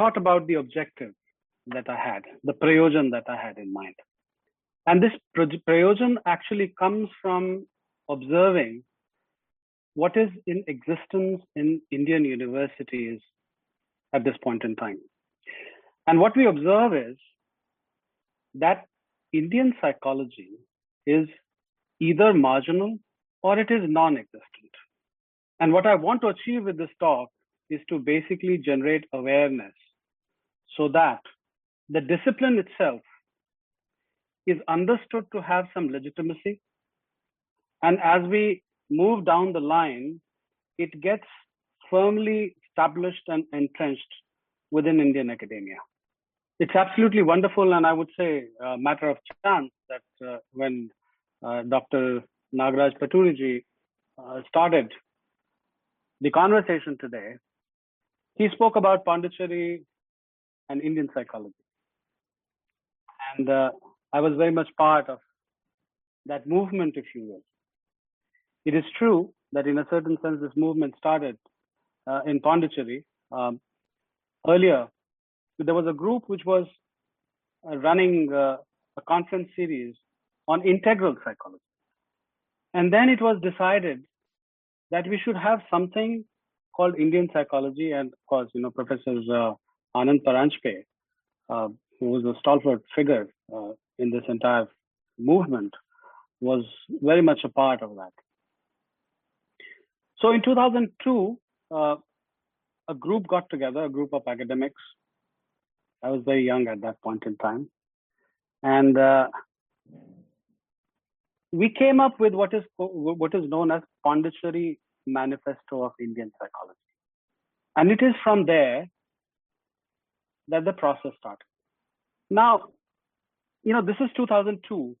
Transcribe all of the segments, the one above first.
thought about the objective that I had, the prayojan that I had in mind. And this prayojan actually comes from observing what is in existence in Indian universities at this point in time. And what we observe is that Indian psychology is either marginal or it is non existent. And what I want to achieve with this talk is to basically generate awareness so that the discipline itself is understood to have some legitimacy. And as we move down the line, it gets firmly established and entrenched within Indian academia. It's absolutely wonderful, and I would say a matter of chance that uh, when uh, Dr. Nagaraj Paturiji uh, started the conversation today, he spoke about Pondicherry and Indian psychology. And uh, I was very much part of that movement, if you will. It is true that, in a certain sense, this movement started uh, in Pondicherry. Um, earlier, there was a group which was uh, running uh, a conference series on integral psychology. And then it was decided that we should have something called Indian psychology. And of course, you know, professors uh, Anand Paranjpe, uh, who was a stalwart figure uh, in this entire movement, was very much a part of that. So in 2002, uh, a group got together, a group of academics. I was very young at that point in time. And uh, we came up with what is what is known as Pondicherry Manifesto of Indian Psychology. And it is from there that the process started. Now, you know, this is 2002,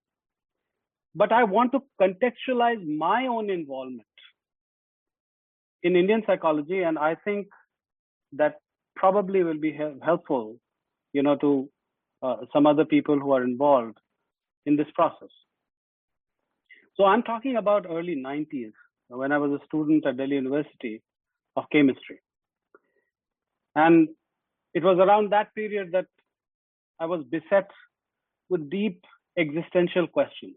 but I want to contextualize my own involvement in Indian psychology, and I think that probably will be helpful, you know, to uh, some other people who are involved in this process. So I'm talking about early 90s when I was a student at Delhi University of chemistry. And it was around that period that I was beset with deep existential questions.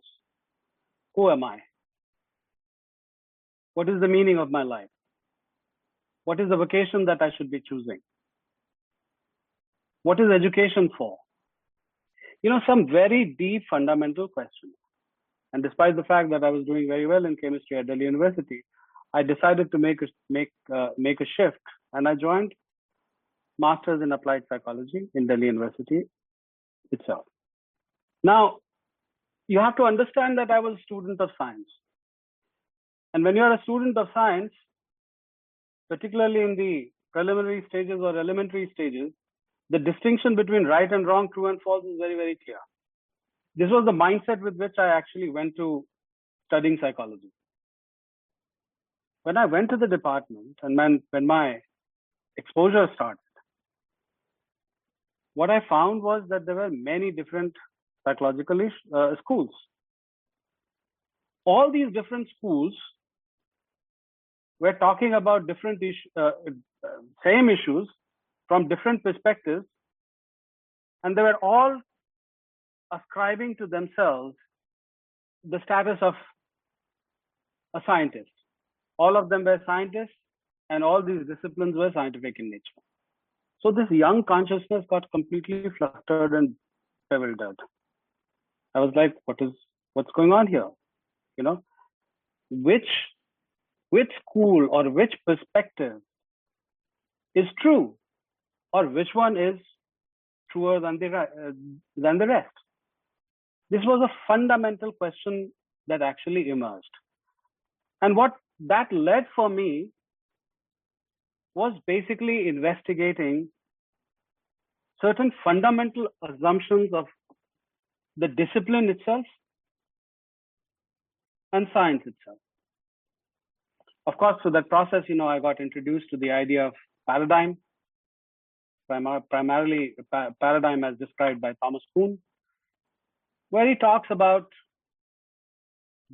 Who am I? What is the meaning of my life? What is the vocation that I should be choosing? What is education for? You know, some very deep fundamental questions. And despite the fact that I was doing very well in chemistry at Delhi University, I decided to make a, make, uh, make a shift and I joined Masters in Applied Psychology in Delhi University itself. Now, you have to understand that I was a student of science. And when you're a student of science, particularly in the preliminary stages or elementary stages, the distinction between right and wrong, true and false is very, very clear. This was the mindset with which I actually went to studying psychology. When I went to the department and when, when my exposure started, what I found was that there were many different psychological uh, schools. All these different schools were talking about different issues, uh, uh, same issues from different perspectives, and they were all ascribing to themselves the status of a scientist. All of them were scientists, and all these disciplines were scientific in nature. So this young consciousness got completely flustered and bewildered. I was like, what is what's going on here? You know, which which school or which perspective is true, or which one is truer than the uh, than the rest? This was a fundamental question that actually emerged. And what that led for me was basically investigating certain fundamental assumptions of the discipline itself and science itself. Of course, through that process, you know, I got introduced to the idea of paradigm, primarily paradigm as described by Thomas Kuhn, where he talks about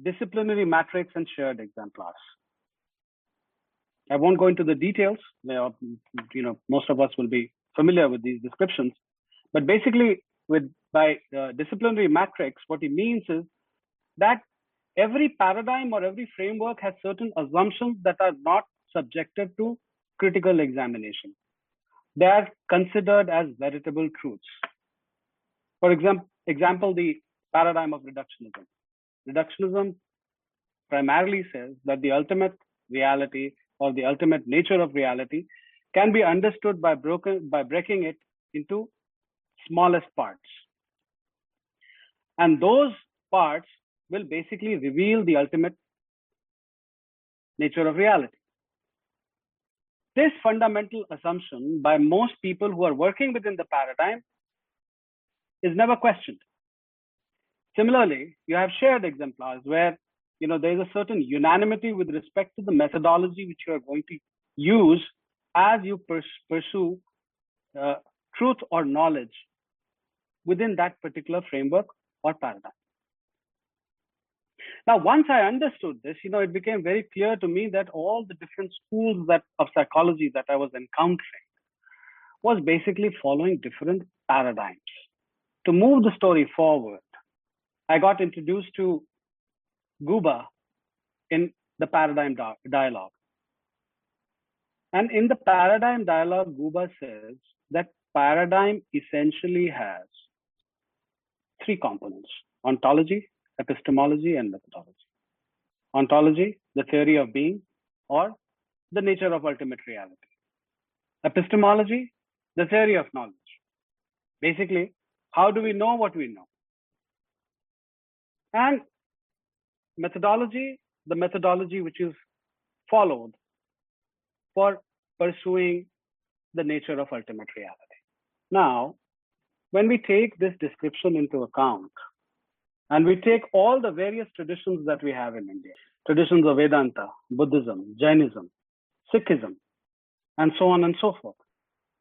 disciplinary matrix and shared exemplars. I won't go into the details. You know, most of us will be familiar with these descriptions. But basically, with by uh, disciplinary matrix, what he means is that every paradigm or every framework has certain assumptions that are not subjected to critical examination. They are considered as veritable truths. For example, example, the paradigm of reductionism. Reductionism primarily says that the ultimate reality or the ultimate nature of reality can be understood by, broken, by breaking it into smallest parts. And those parts will basically reveal the ultimate nature of reality. This fundamental assumption by most people who are working within the paradigm is never questioned. Similarly, you have shared exemplars where you know there is a certain unanimity with respect to the methodology which you are going to use as you pursue uh, truth or knowledge within that particular framework or paradigm. Now, once I understood this, you know, it became very clear to me that all the different schools that of psychology that I was encountering was basically following different paradigms. To move the story forward, I got introduced to Guba in the paradigm dialogue. And in the paradigm dialogue, Guba says that paradigm essentially has three components ontology, epistemology, and methodology. Ontology, the theory of being, or the nature of ultimate reality. Epistemology, the theory of knowledge. Basically, how do we know what we know? And methodology, the methodology which is followed for pursuing the nature of ultimate reality. Now, when we take this description into account, and we take all the various traditions that we have in India, traditions of Vedanta, Buddhism, Jainism, Sikhism, and so on and so forth,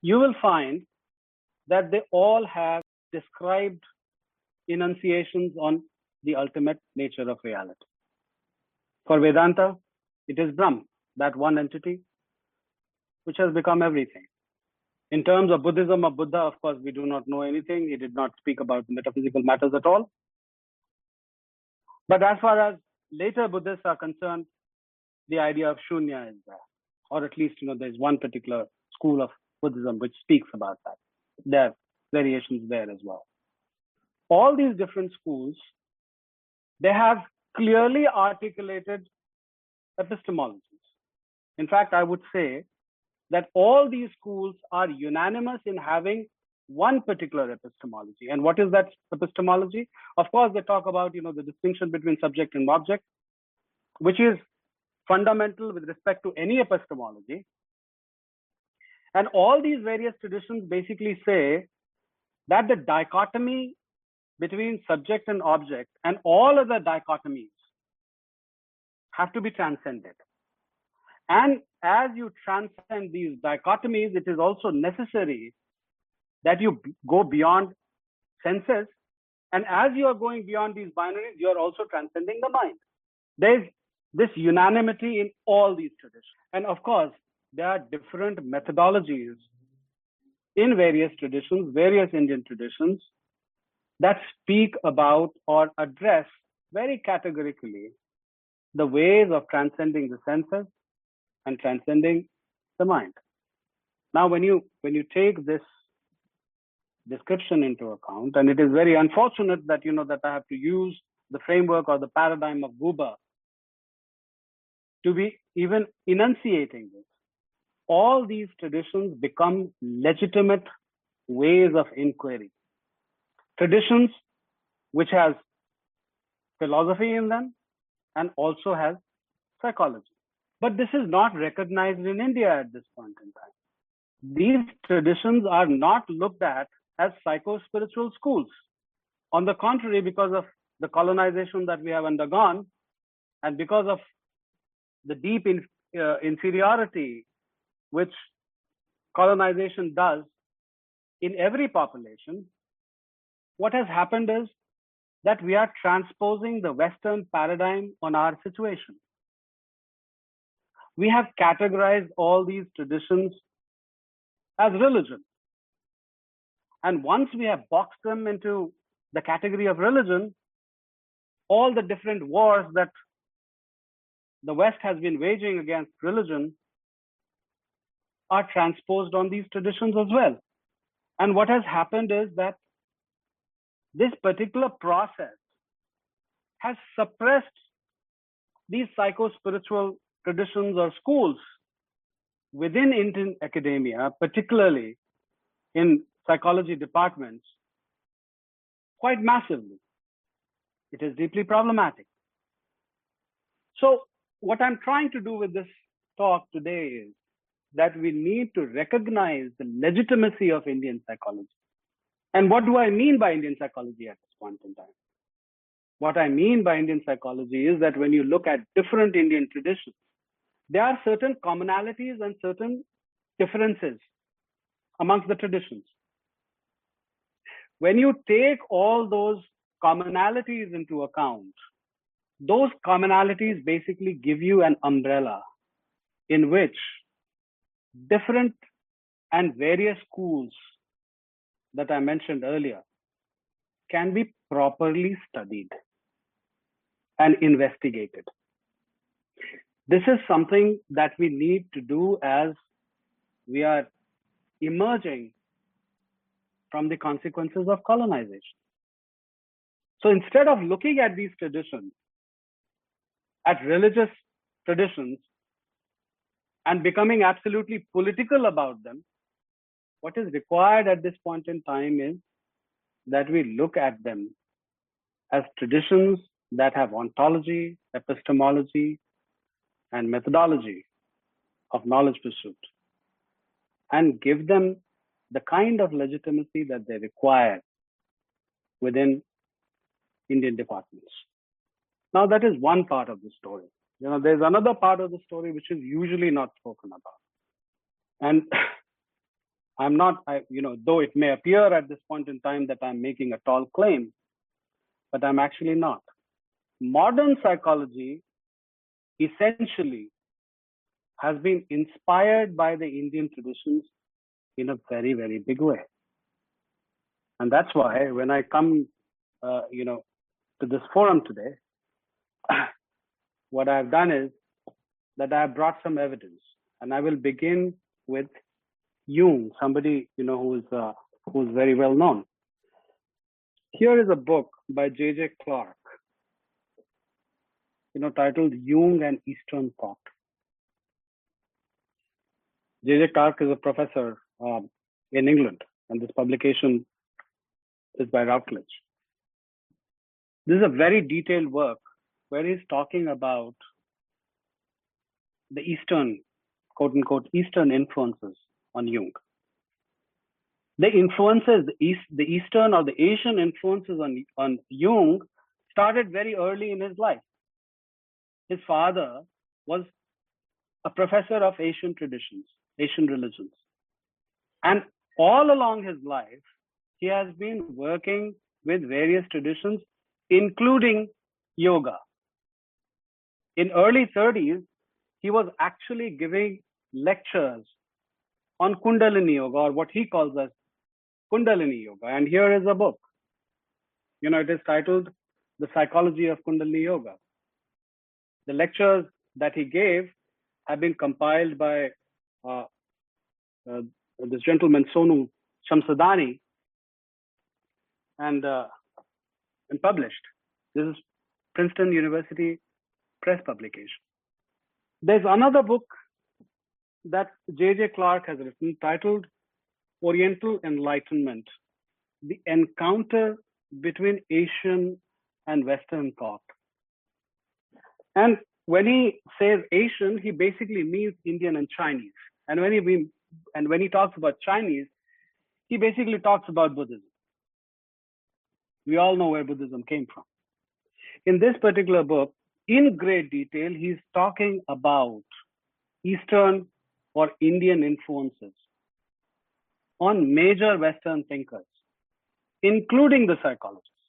you will find that they all have described enunciations on the ultimate nature of reality. For Vedanta, it is Brahm, that one entity, which has become everything. In terms of Buddhism or Buddha, of course, we do not know anything. He did not speak about metaphysical matters at all. But as far as later Buddhists are concerned, the idea of shunya is there, or at least you know there's one particular school of Buddhism which speaks about that. There are variations there as well. All these different schools, they have clearly articulated epistemologies. In fact, I would say that all these schools are unanimous in having one particular epistemology. And what is that epistemology? Of course, they talk about you know the distinction between subject and object, which is fundamental with respect to any epistemology. And all these various traditions basically say that the dichotomy between subject and object and all other dichotomies have to be transcended. And as you transcend these dichotomies, it is also necessary that you go beyond senses. And as you are going beyond these binaries, you are also transcending the mind. There's this unanimity in all these traditions. And of course, there are different methodologies in various traditions, various Indian traditions, that speak about or address very categorically the ways of transcending the senses and transcending the mind. Now, when you when you take this description into account, and it is very unfortunate that you know that I have to use the framework or the paradigm of Guba to be even enunciating this. All these traditions become legitimate ways of inquiry traditions which has philosophy in them and also has psychology. But this is not recognized in India at this point in time. These traditions are not looked at as psycho-spiritual schools. On the contrary, because of the colonization that we have undergone and because of the deep in, uh, inferiority which colonization does in every population, what has happened is that we are transposing the Western paradigm on our situation. We have categorized all these traditions as religion. And once we have boxed them into the category of religion, all the different wars that the West has been waging against religion are transposed on these traditions as well. And what has happened is that this particular process has suppressed these psycho-spiritual traditions or schools within Indian academia, particularly in psychology departments, quite massively. It is deeply problematic. So what I'm trying to do with this talk today is that we need to recognize the legitimacy of Indian psychology. And what do I mean by Indian psychology at this point in time? What I mean by Indian psychology is that when you look at different Indian traditions, there are certain commonalities and certain differences amongst the traditions. When you take all those commonalities into account, those commonalities basically give you an umbrella in which different and various schools that I mentioned earlier can be properly studied and investigated. This is something that we need to do as we are emerging from the consequences of colonization. So instead of looking at these traditions, at religious traditions, and becoming absolutely political about them, what is required at this point in time is that we look at them as traditions that have ontology, epistemology, and methodology of knowledge pursuit and give them the kind of legitimacy that they require within Indian departments. Now, that is one part of the story. You know, there's another part of the story which is usually not spoken about. And I'm not, I, you know, though it may appear at this point in time that I'm making a tall claim, but I'm actually not. Modern psychology essentially has been inspired by the Indian traditions in a very, very big way. And that's why when I come, uh, you know, to this forum today, what I've done is that I've brought some evidence, and I will begin with Jung, somebody you know who's uh, who's very well known. Here is a book by J.J. Clarke, you know, titled Jung and Eastern Thought. J.J. Clarke is a professor um, in England, and this publication is by Routledge. This is a very detailed work where he's talking about the Eastern, quote unquote, Eastern influences on Jung. The influences, the, East, the Eastern or the Asian influences on, on Jung started very early in his life. His father was a professor of Asian traditions, Asian religions. And all along his life, he has been working with various traditions, including yoga in early 30s, he was actually giving lectures on Kundalini Yoga or what he calls as Kundalini Yoga. And here is a book. You know, it is titled The Psychology of Kundalini Yoga. The lectures that he gave have been compiled by uh, uh, this gentleman, Sonu Shamdasani, and, uh, and published. This is Princeton University press publication. There's another book that J.J. Clarke has written titled Oriental Enlightenment The Encounter Between Asian and Western Thought. And when he says Asian, he basically means Indian and Chinese. And when he and when he talks about Chinese, he basically talks about Buddhism. We all know where Buddhism came from. In this particular book, in great detail, he's talking about Eastern or Indian influences on major Western thinkers, including the psychologists.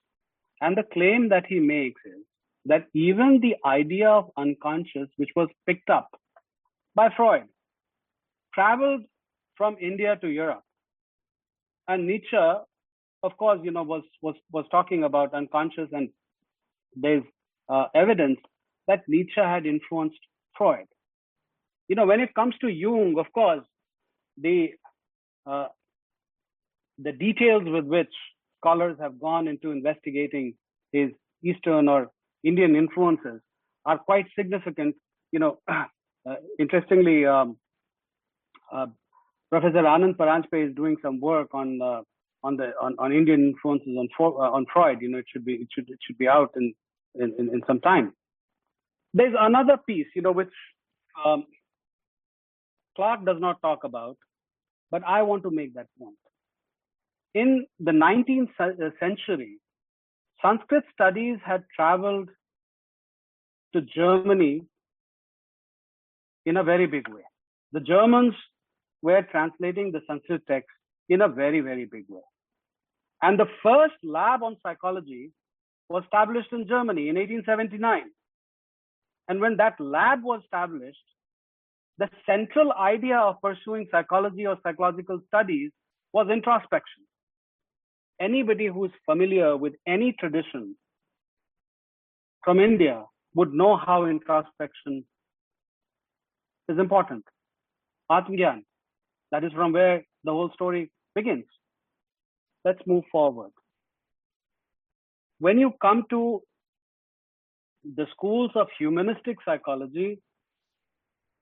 And the claim that he makes is that even the idea of unconscious, which was picked up by Freud, traveled from India to Europe and Nietzsche, of course, you know, was was was talking about unconscious, and there's uh, evidence that Nietzsche had influenced Freud. You know, when it comes to Jung, of course, the uh, the details with which scholars have gone into investigating his Eastern or Indian influences are quite significant. You know, uh, interestingly, um, uh, Professor Anand Paranjpe is doing some work on uh, on the on, on Indian influences on uh, on Freud. You know, it should be it should it should be out in in, in, some time. There's another piece, you know, which um, Clarke does not talk about, but I want to make that point. In the 19th uh, century, Sanskrit studies had traveled to Germany in a very big way. The Germans were translating the Sanskrit text in a very, very big way. And the first lab on psychology was established in Germany in 1879. And when that lab was established, the central idea of pursuing psychology or psychological studies was introspection. Anybody who's familiar with any tradition from India would know how introspection is important. Atmgyan, that is from where the whole story begins. Let's move forward. When you come to the schools of humanistic psychology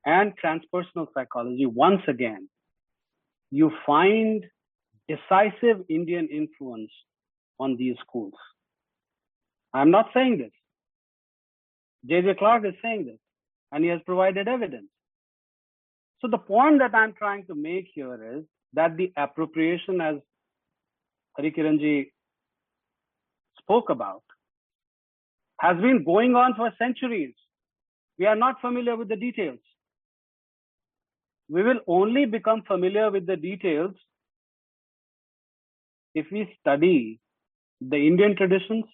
and transpersonal psychology, once again, you find decisive Indian influence on these schools. I'm not saying this. J.J. Clarke is saying this, and he has provided evidence. So the point that I'm trying to make here is that the appropriation, as Harikiranji spoke about, has been going on for centuries. We are not familiar with the details. We will only become familiar with the details if we study the Indian traditions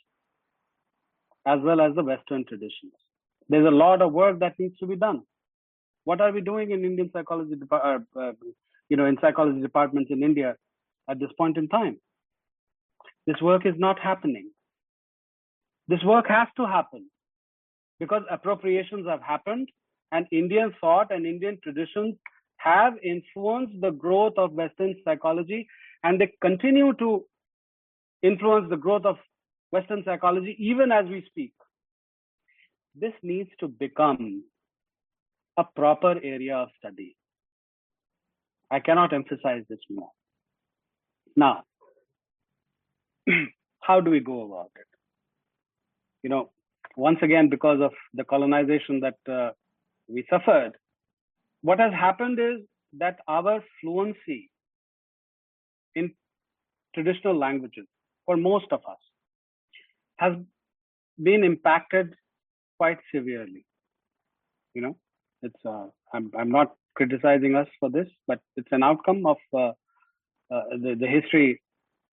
as well as the Western traditions. There's a lot of work that needs to be done. What are we doing in Indian psychology, uh, uh, you know, in psychology departments in India at this point in time? This work is not happening. This work has to happen because appropriations have happened and Indian thought and Indian traditions have influenced the growth of Western psychology and they continue to influence the growth of Western psychology even as we speak. This needs to become a proper area of study. I cannot emphasize this more. Now, how do we go about it? You know, once again, because of the colonization that uh, we suffered, what has happened is that our fluency in traditional languages for most of us has been impacted quite severely. You know, it's uh, I'm I'm not criticizing us for this, but it's an outcome of uh, uh, the the history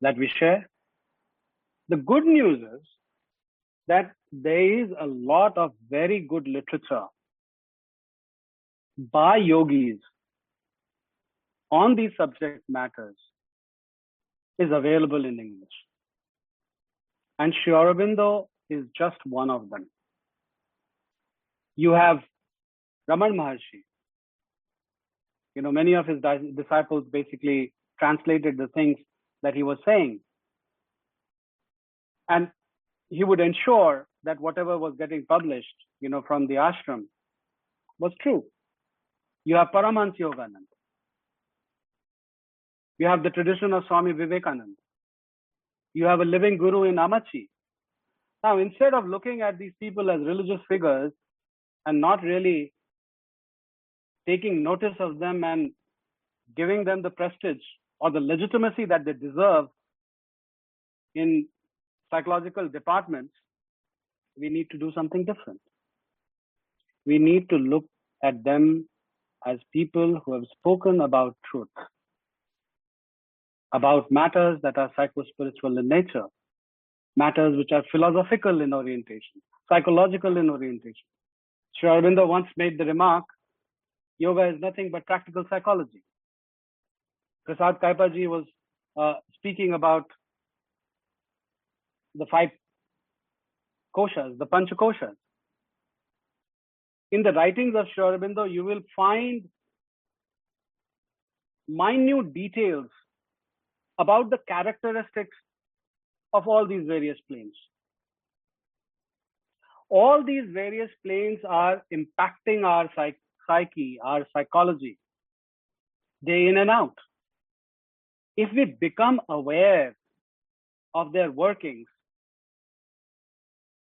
that we share. The good news is that there is a lot of very good literature by yogis on these subject matters is available in English. And Sri Aurobindo is just one of them. You have Raman Maharshi. You know, many of his disciples basically translated the things that he was saying. And he would ensure that whatever was getting published, you know, from the ashram was true. You have Paramhans Yoganand. You have the tradition of Swami Vivekananda. You have a living guru in Ammachi. Now, instead of looking at these people as religious figures and not really taking notice of them and giving them the prestige or the legitimacy that they deserve in psychological departments, we need to do something different. We need to look at them as people who have spoken about truth, about matters that are psycho-spiritual in nature, matters which are philosophical in orientation, psychological in orientation. Sri Aurobindo once made the remark, yoga is nothing but practical psychology. Prasad Kaipaji was uh, speaking about the five koshas, the panchakoshas. In the writings of Sri Aurobindo, you will find minute details about the characteristics of all these various planes. All these various planes are impacting our psych- psyche, our psychology, day in and out. If we become aware of their workings,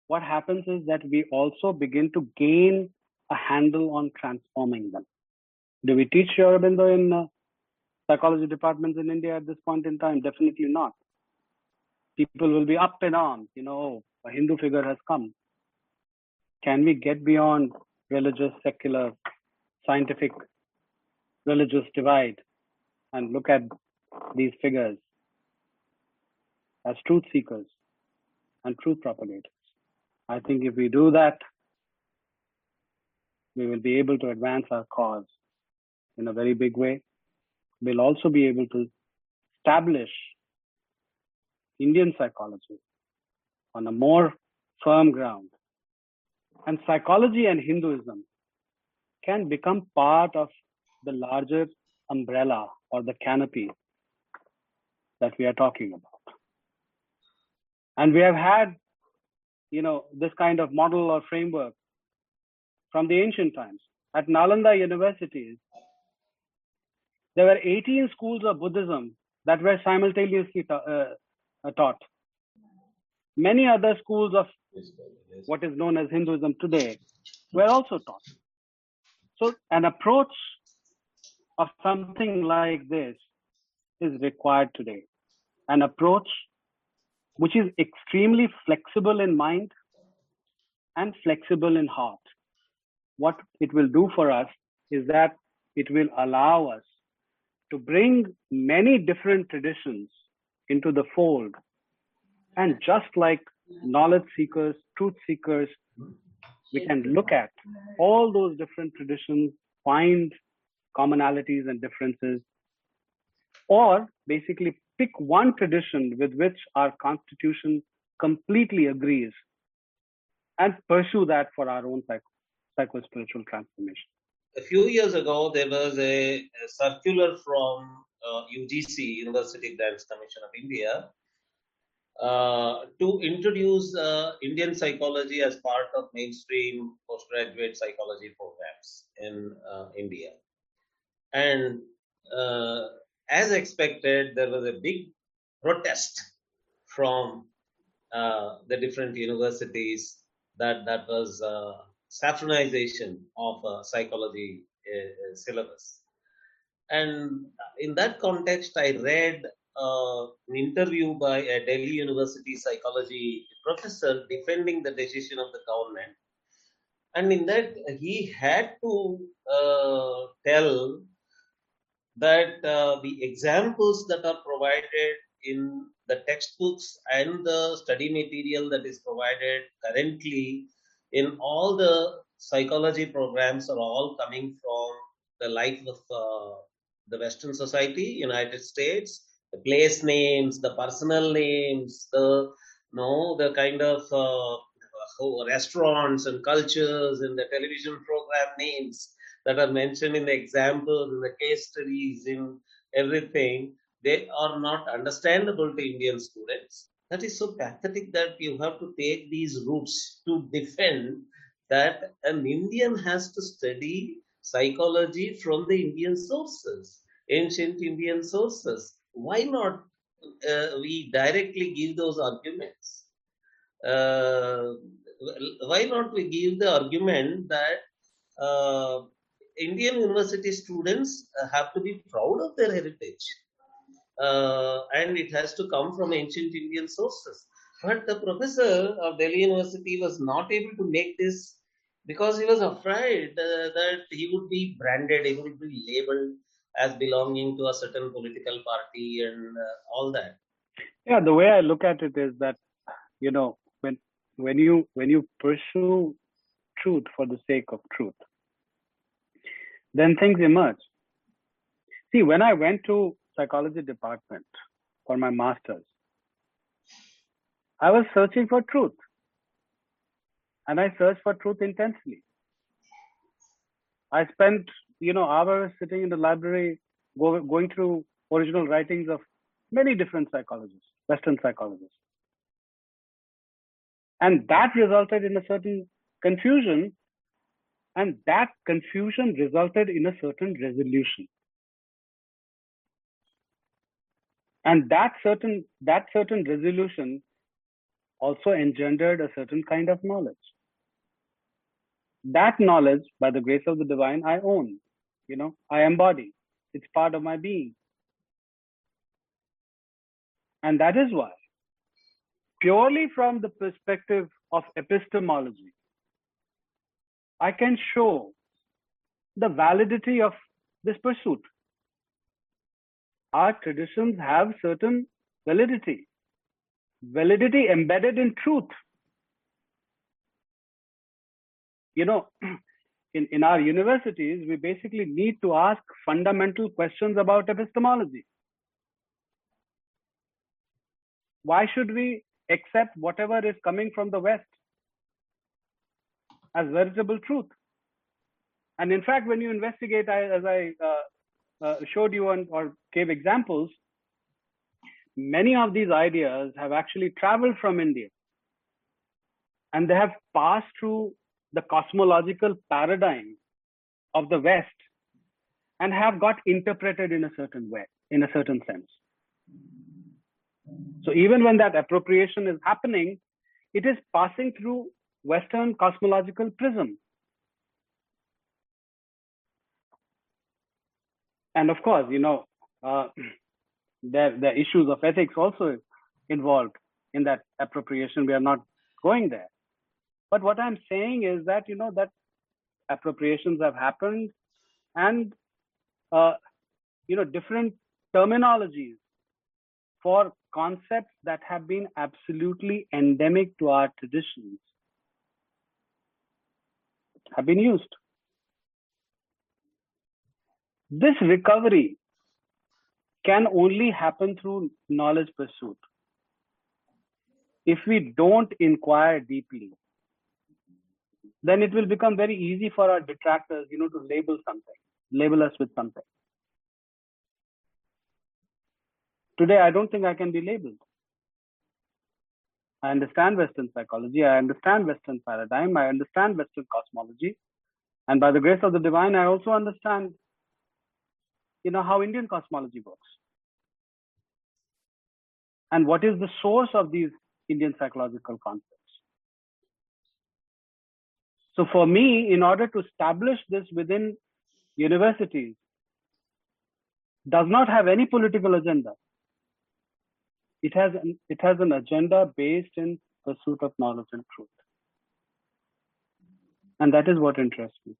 what happens is that we also begin to gain a handle on transforming them. Do we teach Aurobindo in uh, psychology departments in India at this point in time? Definitely not. People will be up in arms, you know, oh, a Hindu figure has come. Can we get beyond religious, secular, scientific, religious divide and look at these figures as truth seekers and truth propagators? I think if we do that, we will be able to advance our cause in a very big way. We'll also be able to establish Indian psychology on a more firm ground. And psychology and Hinduism can become part of the larger umbrella or the canopy that we are talking about. And we have had, you know, this kind of model or framework from the ancient times. At Nalanda universities, there were 18 schools of Buddhism that were simultaneously ta- uh, uh, taught. Many other schools of what is known as Hinduism today were also taught. So, an approach of something like this is required today. An approach which is extremely flexible in mind and flexible in heart. What it will do for us is that it will allow us to bring many different traditions into the fold. And just like knowledge seekers, truth seekers, we can look at all those different traditions, find commonalities and differences, or basically pick one tradition with which our constitution completely agrees and pursue that for our own psycho, psycho spiritual transformation. A few years ago, there was a, a circular from uh, UGC, University Grants Commission of India, uh, to introduce uh, Indian psychology as part of mainstream postgraduate psychology programs in uh, India. And uh, as expected, there was a big protest from uh, the different universities that that was uh, saffronization of uh, psychology uh, syllabus. And in that context, I read uh, an interview by a Delhi University psychology professor defending the decision of the government. And in that, he had to uh, tell that uh, the examples that are provided in the textbooks and the study material that is provided currently in all the psychology programs are all coming from the life of uh, the Western society, United States, the place names, the personal names, the you know, the kind of uh, restaurants and cultures and the television program names that are mentioned in the examples, in the case studies, in everything, they are not understandable to Indian students. That is so pathetic that you have to take these routes to defend that an Indian has to study psychology from the Indian sources, ancient Indian sources. Why not uh, we directly give those arguments? Uh, why not we give the argument that uh, Indian university students have to be proud of their heritage? Uh, and it has to come from ancient Indian sources. But the professor of Delhi University was not able to make this because he was afraid uh, that he would be branded, he would be labeled as belonging to a certain political party and uh, all that. Yeah, the way I look at it is that you know when when you when you pursue truth for the sake of truth, then things emerge. See, when I went to psychology department, for my master's, I was searching for truth. And I searched for truth intensely. I spent, you know, hours sitting in the library, go, going through original writings of many different psychologists, Western psychologists. And that resulted in a certain confusion. And that confusion resulted in a certain resolution. And that certain that certain resolution also engendered a certain kind of knowledge. That knowledge, by the grace of the divine, I own. You know, I embody. It's part of my being. And that is why, purely from the perspective of epistemology, I can show the validity of this pursuit. Our traditions have certain validity, validity embedded in truth. You know, in, in our universities, we basically need to ask fundamental questions about epistemology. Why should we accept whatever is coming from the West as veritable truth? And in fact, when you investigate, as I uh, uh, showed you on, or gave examples, many of these ideas have actually traveled from India and they have passed through the cosmological paradigm of the West and have got interpreted in a certain way, in a certain sense. So even when that appropriation is happening, it is passing through Western cosmological prism. And of course, you know, uh, are issues of ethics also involved in that appropriation. We are not going there. But what I'm saying is that, you know, that appropriations have happened and, uh, you know, different terminologies for concepts that have been absolutely endemic to our traditions have been used. This recovery can only happen through knowledge pursuit. If we don't inquire deeply, then it will become very easy for our detractors, you know, to label something, label us with something. Today, I don't think I can be labeled. I understand Western psychology, I understand Western paradigm, I understand Western cosmology, and by the grace of the divine, I also understand, you know, how Indian cosmology works. And what is the source of these Indian psychological concepts? So for me, in order to establish this within universities, does not have any political agenda. It has an, it has an agenda based in pursuit of knowledge and truth. And that is what interests me.